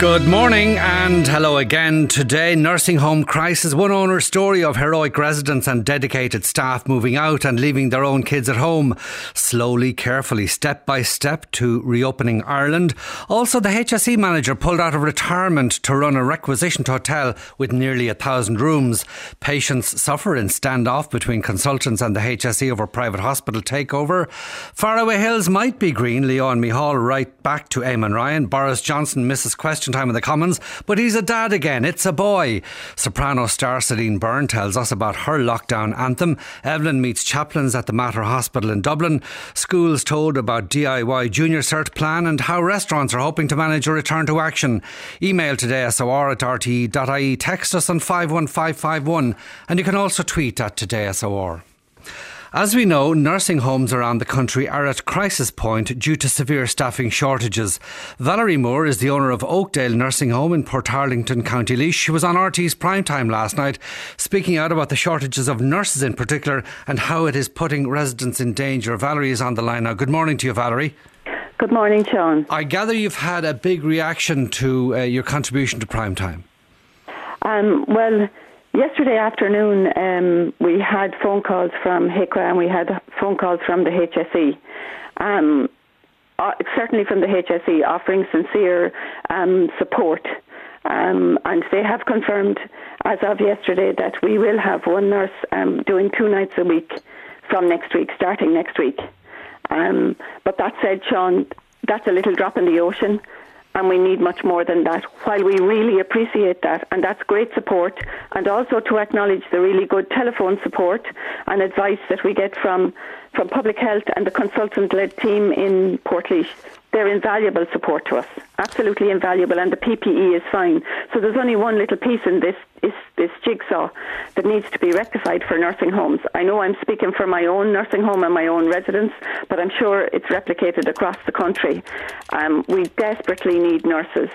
Good morning and hello again. Today, nursing home crisis. One owner's story of heroic residents and dedicated staff moving out and leaving their own kids at home. Slowly, carefully, step by step to reopening Ireland. Also, the HSE manager pulled out of retirement to run a requisitioned hotel with nearly a thousand rooms. Patients suffer in standoff between consultants and the HSE over private hospital takeover. Faraway Hills might be green. Leo Leon Micheál write back to Eamon Ryan. Boris Johnson misses question time in the Commons, but he's a dad again. It's a boy. Soprano star Celine Byrne tells us about her lockdown anthem. Evelyn meets chaplains at the Mater Hospital in Dublin. Schools told about DIY Junior Cert plan and how restaurants are hoping to manage a return to action. Email today SOR at rte.ie. Text us on 51551 and you can also tweet at Today SOR. As we know, nursing homes around the country are at crisis point due to severe staffing shortages. Valerie Moore is the owner of Oakdale Nursing Home in Port Portarlington, County Laois. She was on RTÉ's primetime last night, speaking out about the shortages of nurses in particular and how it is putting residents in danger. Valerie is on the line now. Good morning to you, Valerie. Good morning, John. I gather you've had a big reaction to uh, your contribution to primetime. Um, well, Yesterday afternoon, um, we had phone calls from HIQA and we had phone calls from the HSE. Um, uh, certainly from the HSE, offering sincere um, support. Um, and they have confirmed, as of yesterday, that we will have one nurse um, doing two nights a week from next week, starting next week. Um, but that said, Sean, that's a little drop in the ocean and we need much more than that. While we really appreciate that, and that's great support, and also to acknowledge the really good telephone support and advice that we get from from public health and the consultant-led team in Portlaoise they're invaluable support to us, absolutely invaluable, and the PPE is fine. So there's only one little piece in this, this, this jigsaw that needs to be rectified for nursing homes. I know I'm speaking for my own nursing home and my own residents, but I'm sure it's replicated across the country. Um, we desperately need nurses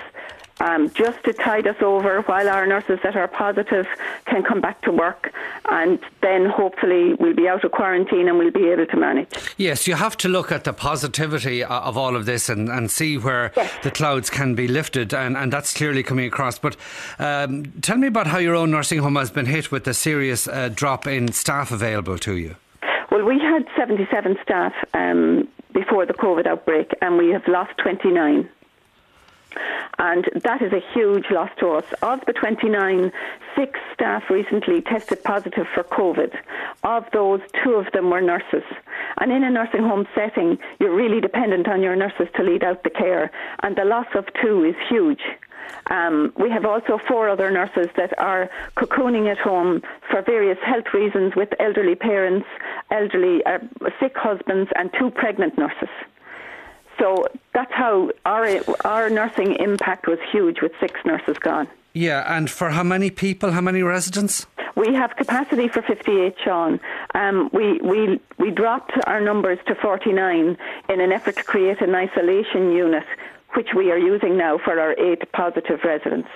um, just to tide us over while our nurses that are positive can come back to work and then hopefully we'll be out of quarantine and we'll be able to manage. Yes, you have to look at the positivity of all of this and, and see where yes. the clouds can be lifted and, and that's clearly coming across. But um, tell me about how your own nursing home has been hit with a serious uh, drop in staff available to you. Well, we had 77 staff um, before the COVID outbreak and we have lost 29 and that is a huge loss to us. Of the 29, six staff recently tested positive for COVID. Of those, two of them were nurses. And in a nursing home setting, you're really dependent on your nurses to lead out the care, and the loss of two is huge. Um, we have also four other nurses that are cocooning at home for various health reasons with elderly parents, elderly uh, sick husbands, and two pregnant nurses. So that's how our our nursing impact was huge with six nurses gone. Yeah, and for how many people? How many residents? We have capacity for 58, Sean. Um, we, we, we dropped our numbers to 49 in an effort to create an isolation unit, which we are using now for our eight positive residents.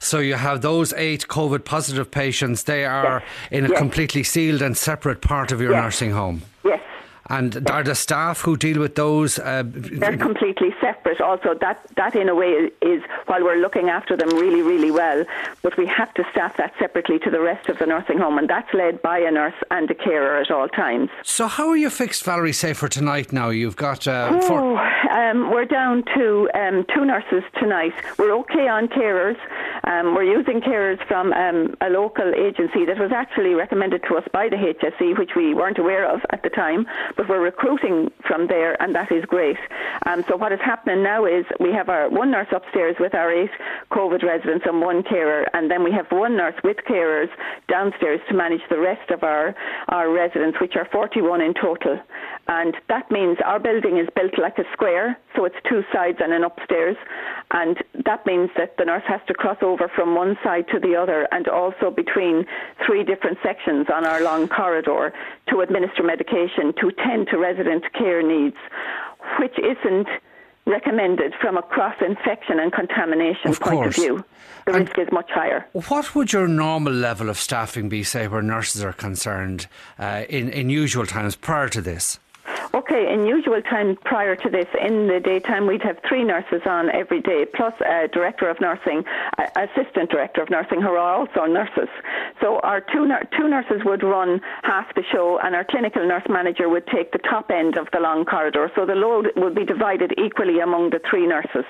So you have those eight COVID positive patients. They are yes. in a yes. completely sealed and separate part of your yes. nursing home. Yes, and are the staff who deal with those? Uh, They're completely separate. Also, that that in a way is while we're looking after them really, really well, but we have to staff that separately to the rest of the nursing home, and that's led by a nurse and a carer at all times. So, how are you fixed, Valerie? Say for tonight now, you've got. Uh, oh, um, we're down to um, two nurses tonight. We're okay on carers. Um, we're using carers from um, a local agency that was actually recommended to us by the HSE, which we weren't aware of at the time but we're recruiting from there, and that is great. Um, so what is happening now is we have our one nurse upstairs with our eight COVID residents and one carer, and then we have one nurse with carers downstairs to manage the rest of our our residents, which are 41 in total. And that means our building is built like a square, so it's two sides and an upstairs. And that means that the nurse has to cross over from one side to the other and also between three different sections on our long corridor to administer medication to tend to resident care needs, which isn't recommended from a cross infection and contamination of point course. of view. The and risk is much higher. What would your normal level of staffing be, say, where nurses are concerned, uh, in, in usual times prior to this? Okay, in usual time prior to this, in the daytime, we'd have three nurses on every day, plus a director of nursing, assistant director of nursing, who are also nurses. So our two, two nurses would run half the show, and our clinical nurse manager would take the top end of the long corridor. So the load would be divided equally among the three nurses.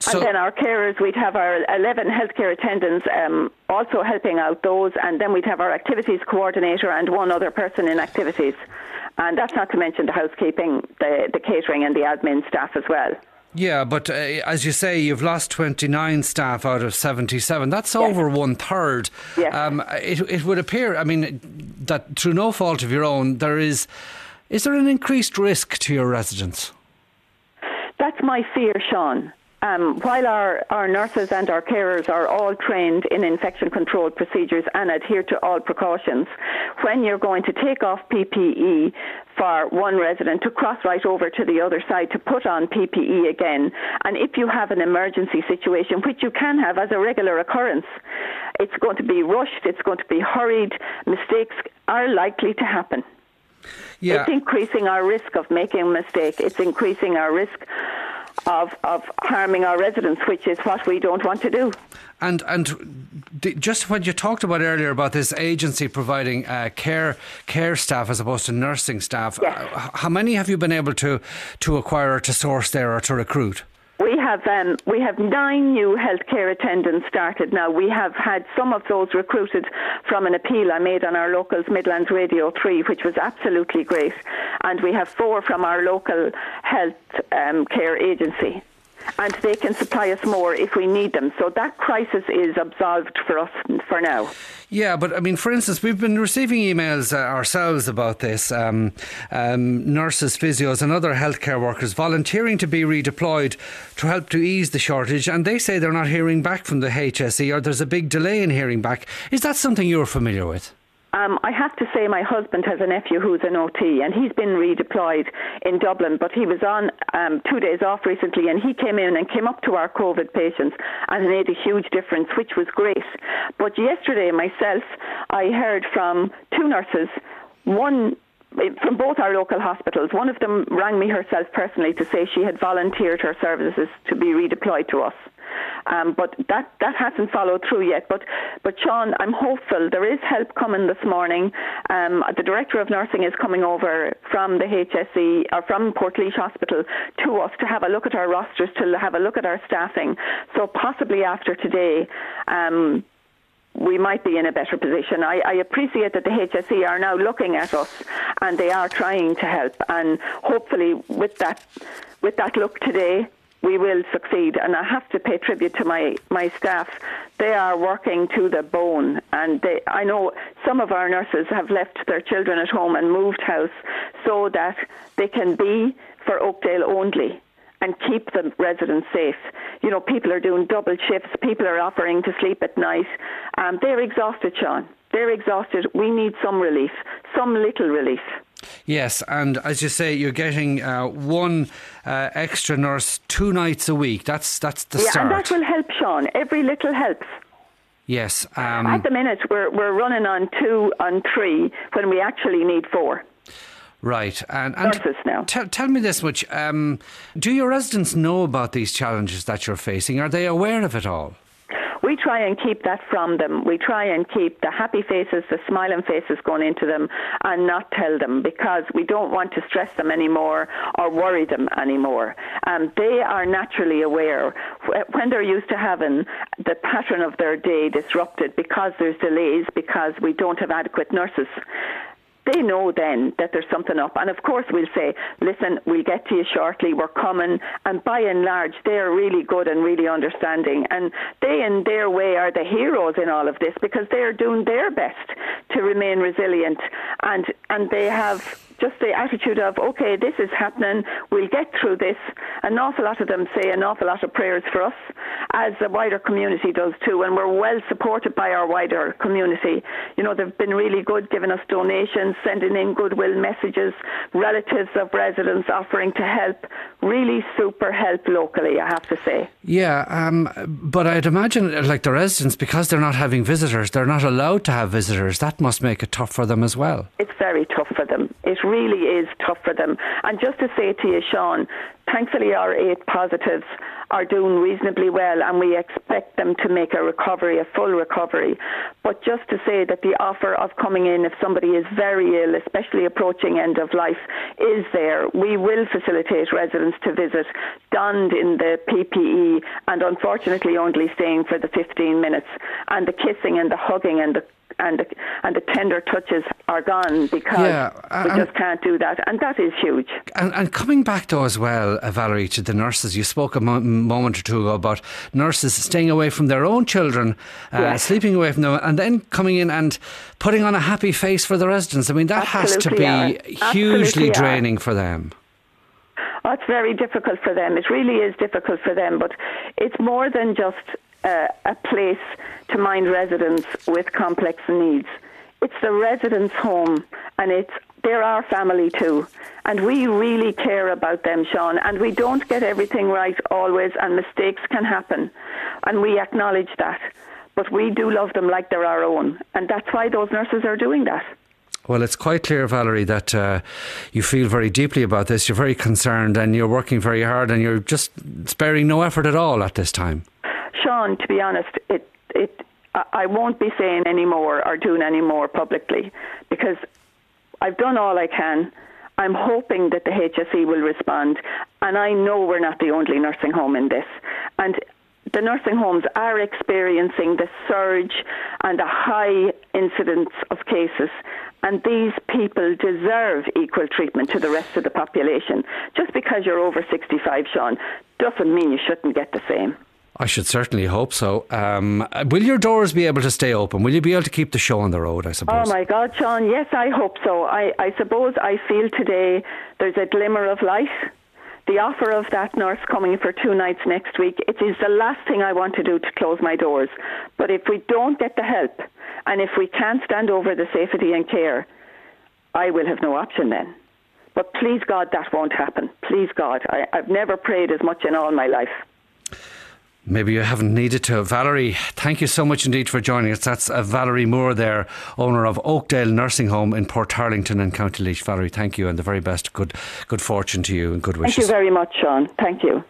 So and then our carers, we'd have our 11 healthcare attendants um, also helping out those, and then we'd have our activities coordinator and one other person in activities. And that's not to mention the housekeeping, the, the catering, and the admin staff as well. Yeah, but uh, as you say, you've lost 29 staff out of 77. That's yes. over one third. Yes. Um, it, it would appear, I mean, that through no fault of your own, there is. Is there an increased risk to your residents? That's my fear, Sean. Um, while our, our nurses and our carers are all trained in infection control procedures and adhere to all precautions, when you're going to take off PPE for one resident to cross right over to the other side to put on PPE again, and if you have an emergency situation, which you can have as a regular occurrence, it's going to be rushed, it's going to be hurried, mistakes are likely to happen. Yeah. It's increasing our risk of making a mistake. It's increasing our risk of, of harming our residents, which is what we don't want to do. And and just when you talked about earlier about this agency providing uh, care care staff as opposed to nursing staff, yes. uh, how many have you been able to to acquire or to source there or to recruit? We have um, we have nine new healthcare attendants started now. We have had some of those recruited from an appeal I made on our locals Midlands Radio 3, which was absolutely great. And we have four from our local health um, care agency and they can supply us more if we need them. So that crisis is absolved for us for now. Yeah, but I mean, for instance, we've been receiving emails uh, ourselves about this. Um, um, nurses, physios, and other healthcare workers volunteering to be redeployed to help to ease the shortage, and they say they're not hearing back from the HSE or there's a big delay in hearing back. Is that something you're familiar with? Um, I have to say, my husband has a nephew who's an OT, and he's been redeployed in Dublin. But he was on um, two days off recently, and he came in and came up to our COVID patients and made a huge difference, which was great. But yesterday, myself, I heard from two nurses, one from both our local hospitals. One of them rang me herself personally to say she had volunteered her services to be redeployed to us. Um, but that, that hasn't followed through yet. But, but Sean, I'm hopeful. There is help coming this morning. Um, the Director of Nursing is coming over from the HSE or from Portlaoise Hospital to us to have a look at our rosters, to have a look at our staffing. So possibly after today, um, we might be in a better position. I, I, appreciate that the HSE are now looking at us and they are trying to help. And hopefully, with that, with that look today, we will succeed. And I have to pay tribute to my, my staff. They are working to the bone. And they, I know some of our nurses have left their children at home and moved house so that they can be for Oakdale only and keep the residents safe. You know, people are doing double shifts. People are offering to sleep at night. Um, they're exhausted, Sean. They're exhausted. We need some relief, some little relief. Yes, and as you say, you're getting uh, one uh, extra nurse two nights a week. That's that's the yeah, start. and that will help, Sean. Every little helps. Yes. Um, At the minute, we're we're running on two on three when we actually need four. Right, and, and nurses now. T- tell me this much: um, Do your residents know about these challenges that you're facing? Are they aware of it all? We try and keep that from them. We try and keep the happy faces, the smiling faces going into them and not tell them because we don't want to stress them anymore or worry them anymore. Um, they are naturally aware when they're used to having the pattern of their day disrupted because there's delays, because we don't have adequate nurses they know then that there's something up. And of course, we'll say, listen, we'll get to you shortly, we're coming. And by and large, they're really good and really understanding. And they, in their way, are the heroes in all of this because they're doing their best to remain resilient. And, and they have just the attitude of, okay, this is happening, we'll get through this. An awful lot of them say an awful lot of prayers for us, as the wider community does too, and we're well supported by our wider community. You know, they've been really good, giving us donations, sending in goodwill messages, relatives of residents offering to help. Really super help locally, I have to say. Yeah, um, but I'd imagine, like the residents, because they're not having visitors, they're not allowed to have visitors. That must make it tough for them as well. It's very tough for them. It really is tough for them. And just to say to you, Sean, thankfully our eight positives are doing reasonably well and we expect them to make a recovery, a full recovery. But just to say that the offer of coming in if somebody is very ill, especially approaching end of life, is there. We will facilitate residents to visit donned in the PPE and unfortunately only staying for the 15 minutes. And the kissing and the hugging and the and the, and the tender touches are gone because yeah, we just can't do that, and that is huge. And, and coming back though as well, uh, Valerie, to the nurses, you spoke a mo- moment or two ago about nurses staying away from their own children, uh, yes. sleeping away from them, and then coming in and putting on a happy face for the residents. I mean, that Absolutely has to be are. hugely Absolutely draining are. for them. Oh, it's very difficult for them. It really is difficult for them, but it's more than just uh, a place to mind residents with complex needs. It's the residents' home, and it's they're our family too. And we really care about them, Sean. And we don't get everything right always, and mistakes can happen. And we acknowledge that. But we do love them like they're our own. And that's why those nurses are doing that. Well, it's quite clear, Valerie, that uh, you feel very deeply about this. You're very concerned and you're working very hard and you're just sparing no effort at all at this time. Sean, to be honest, it it I won't be saying any more or doing any more publicly because I've done all I can. I'm hoping that the HSE will respond, and I know we're not the only nursing home in this. And the nursing homes are experiencing the surge and a high incidence of cases, and these people deserve equal treatment to the rest of the population. Just because you're over 65, Sean, doesn't mean you shouldn't get the same. I should certainly hope so. Um, will your doors be able to stay open? Will you be able to keep the show on the road, I suppose? Oh, my God, Sean, yes, I hope so. I, I suppose I feel today there's a glimmer of light. The offer of that nurse coming for two nights next week, it is the last thing I want to do to close my doors. But if we don't get the help, and if we can't stand over the safety and care, I will have no option then. But please God, that won't happen. Please God. I, I've never prayed as much in all my life. Maybe you haven't needed to. Valerie, thank you so much indeed for joining us. That's uh, Valerie Moore there, owner of Oakdale Nursing Home in Port Portarlington in County Laois. Valerie, thank you and the very best. Good, good fortune to you and good wishes. Thank you very much, Sean. Thank you.